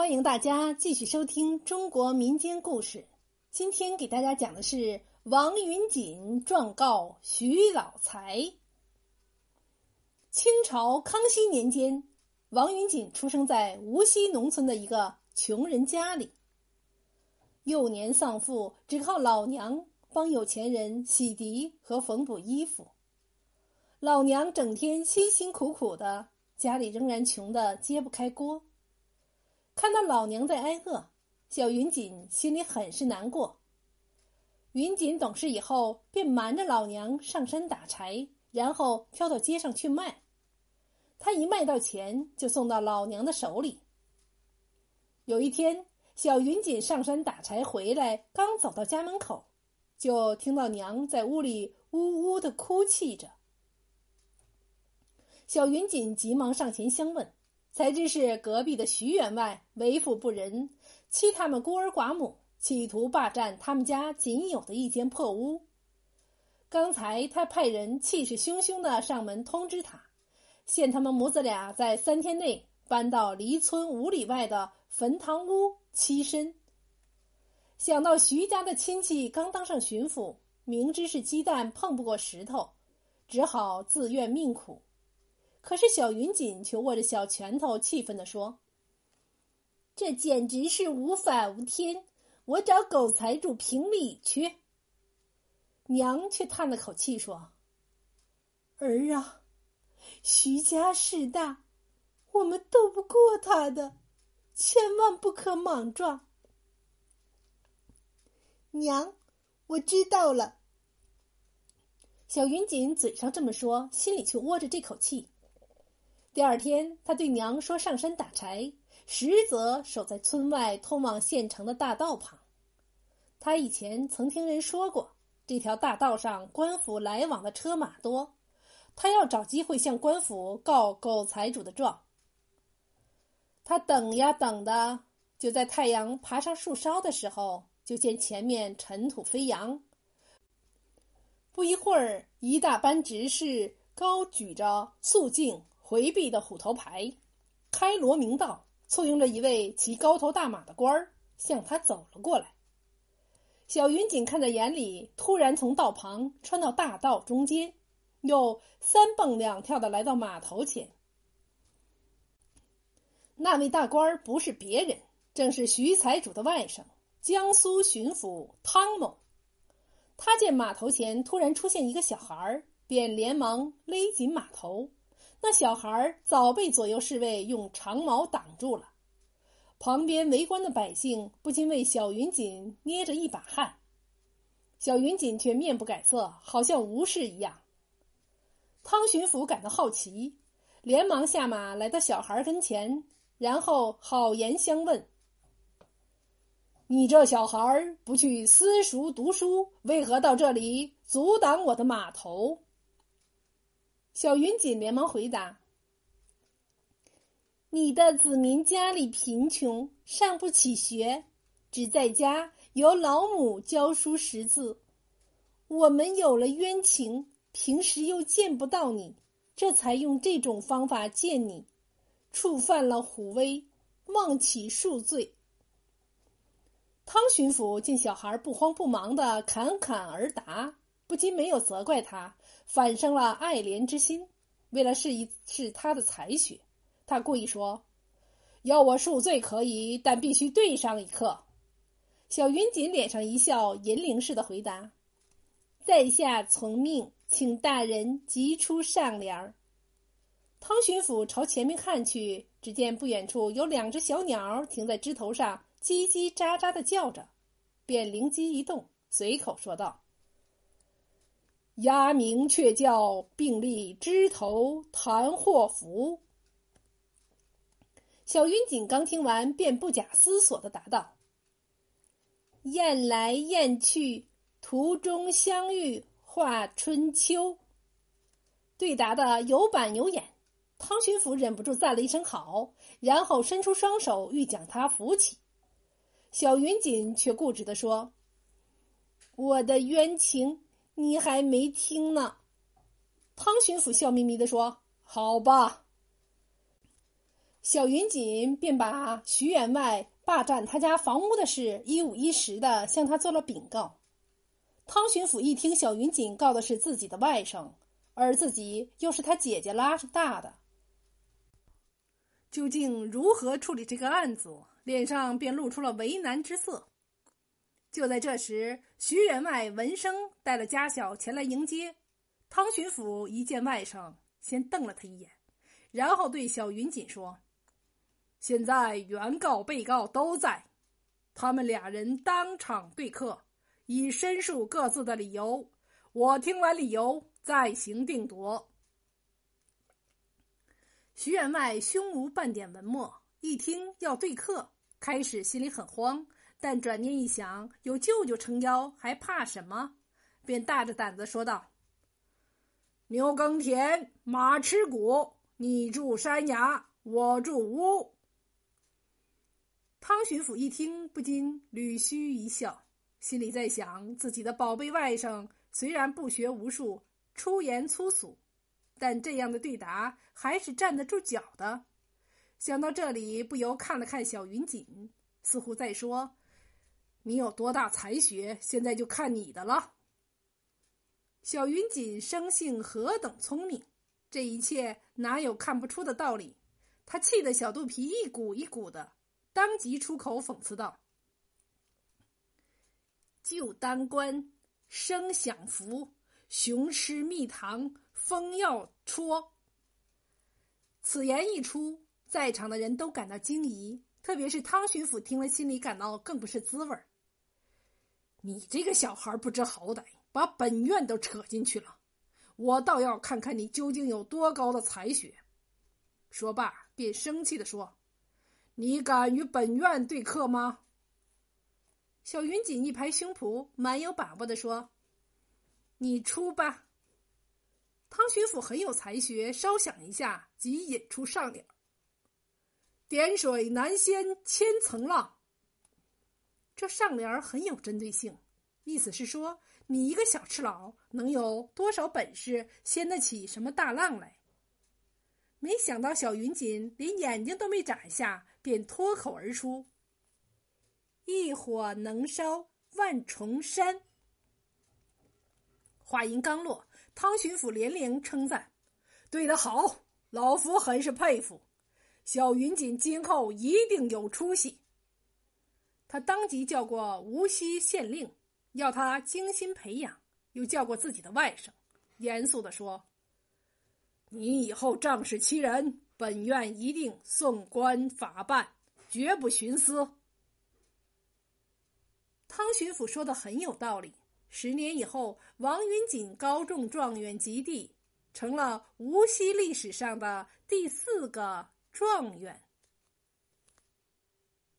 欢迎大家继续收听中国民间故事。今天给大家讲的是王云锦状告徐老财。清朝康熙年间，王云锦出生在无锡农村的一个穷人家里。幼年丧父，只靠老娘帮有钱人洗涤和缝补衣服。老娘整天辛辛苦苦的，家里仍然穷的揭不开锅。看到老娘在挨饿，小云锦心里很是难过。云锦懂事以后，便瞒着老娘上山打柴，然后挑到街上去卖。他一卖到钱，就送到老娘的手里。有一天，小云锦上山打柴回来，刚走到家门口，就听到娘在屋里呜呜的哭泣着。小云锦急忙上前相问。才知是隔壁的徐员外为富不仁，欺他们孤儿寡母，企图霸占他们家仅有的一间破屋。刚才他派人气势汹汹的上门通知他，限他们母子俩在三天内搬到离村五里外的坟堂屋栖身。想到徐家的亲戚刚当上巡抚，明知是鸡蛋碰不过石头，只好自愿命苦。可是小云锦却握着小拳头，气愤地说：“这简直是无法无天！我找狗财主评理去。”娘却叹了口气说：“儿啊，徐家势大，我们斗不过他的，千万不可莽撞。”娘，我知道了。小云锦嘴上这么说，心里却窝着这口气。第二天，他对娘说：“上山打柴，实则守在村外通往县城的大道旁。他以前曾听人说过，这条大道上官府来往的车马多，他要找机会向官府告狗财主的状。他等呀等的，就在太阳爬上树梢的时候，就见前面尘土飞扬。不一会儿，一大班执事高举着肃静。”回避的虎头牌，开罗明道，簇拥着一位骑高头大马的官儿向他走了过来。小云锦看在眼里，突然从道旁穿到大道中间，又三蹦两跳的来到码头前。那位大官儿不是别人，正是徐财主的外甥，江苏巡抚汤某。他见码头前突然出现一个小孩儿，便连忙勒紧马头。那小孩早被左右侍卫用长矛挡住了，旁边围观的百姓不禁为小云锦捏着一把汗，小云锦却面不改色，好像无事一样。汤巡抚感到好奇，连忙下马来到小孩跟前，然后好言相问：“你这小孩不去私塾读书，为何到这里阻挡我的码头？”小云锦连忙回答：“你的子民家里贫穷，上不起学，只在家由老母教书识字。我们有了冤情，平时又见不到你，这才用这种方法见你，触犯了虎威，望其恕罪。”汤巡抚见小孩不慌不忙的侃侃而答。不禁没有责怪他，反生了爱怜之心。为了试一试他的才学，他故意说：“要我恕罪可以，但必须对上一课。”小云锦脸上一笑，银铃似的回答：“在下从命，请大人急出上联儿。”汤巡抚朝前面看去，只见不远处有两只小鸟停在枝头上，叽叽喳喳的叫着，便灵机一动，随口说道。鸦鸣雀叫，并立枝头谈祸福。小云锦刚听完，便不假思索的答道：“雁来雁去，途中相遇话春秋。”对答的有板有眼，汤巡抚忍不住赞了一声好，然后伸出双手欲将他扶起。小云锦却固执的说：“我的冤情。”你还没听呢，汤巡抚笑眯眯的说：“好吧。”小云锦便把徐员外霸占他家房屋的事一五一十的向他做了禀告。汤巡抚一听小云锦告的是自己的外甥，而自己又是他姐姐拉大的，究竟如何处理这个案子，脸上便露出了为难之色。就在这时，徐员外闻声带了家小前来迎接。汤巡抚一见外甥，先瞪了他一眼，然后对小云锦说：“现在原告、被告都在，他们俩人当场对客。”以申述各自的理由，我听完理由再行定夺。徐员外胸无半点文墨，一听要对客，开始心里很慌，但转念一想，有舅舅撑腰，还怕什么？便大着胆子说道：“牛耕田，马吃谷，你住山崖，我住屋。”汤巡抚一听，不禁捋须一笑。心里在想，自己的宝贝外甥虽然不学无术、出言粗俗，但这样的对答还是站得住脚的。想到这里，不由看了看小云锦，似乎在说：“你有多大才学，现在就看你的了。”小云锦生性何等聪明，这一切哪有看不出的道理？他气得小肚皮一鼓一鼓的，当即出口讽刺道。旧当官，生享福，雄吃蜜糖，风要戳。此言一出，在场的人都感到惊疑，特别是汤巡抚听了，心里感到更不是滋味儿。你这个小孩不知好歹，把本院都扯进去了，我倒要看看你究竟有多高的才学。说罢，便生气的说：“你敢与本院对客吗？”小云锦一拍胸脯，蛮有把握的说：“你出吧。”汤学府很有才学，稍想一下，即引出上联：“点水难掀千层浪。”这上联很有针对性，意思是说，你一个小赤佬，能有多少本事掀得起什么大浪来？没想到小云锦连眼睛都没眨一下，便脱口而出。一火能烧万重山。话音刚落，汤巡抚连连称赞：“对得好，老夫很是佩服。小云锦今后一定有出息。”他当即叫过无锡县令，要他精心培养；又叫过自己的外甥，严肃的说：“你以后仗势欺人，本院一定送官法办，绝不徇私。”汤巡抚说的很有道理。十年以后，王云锦高中状元及第，成了无锡历史上的第四个状元。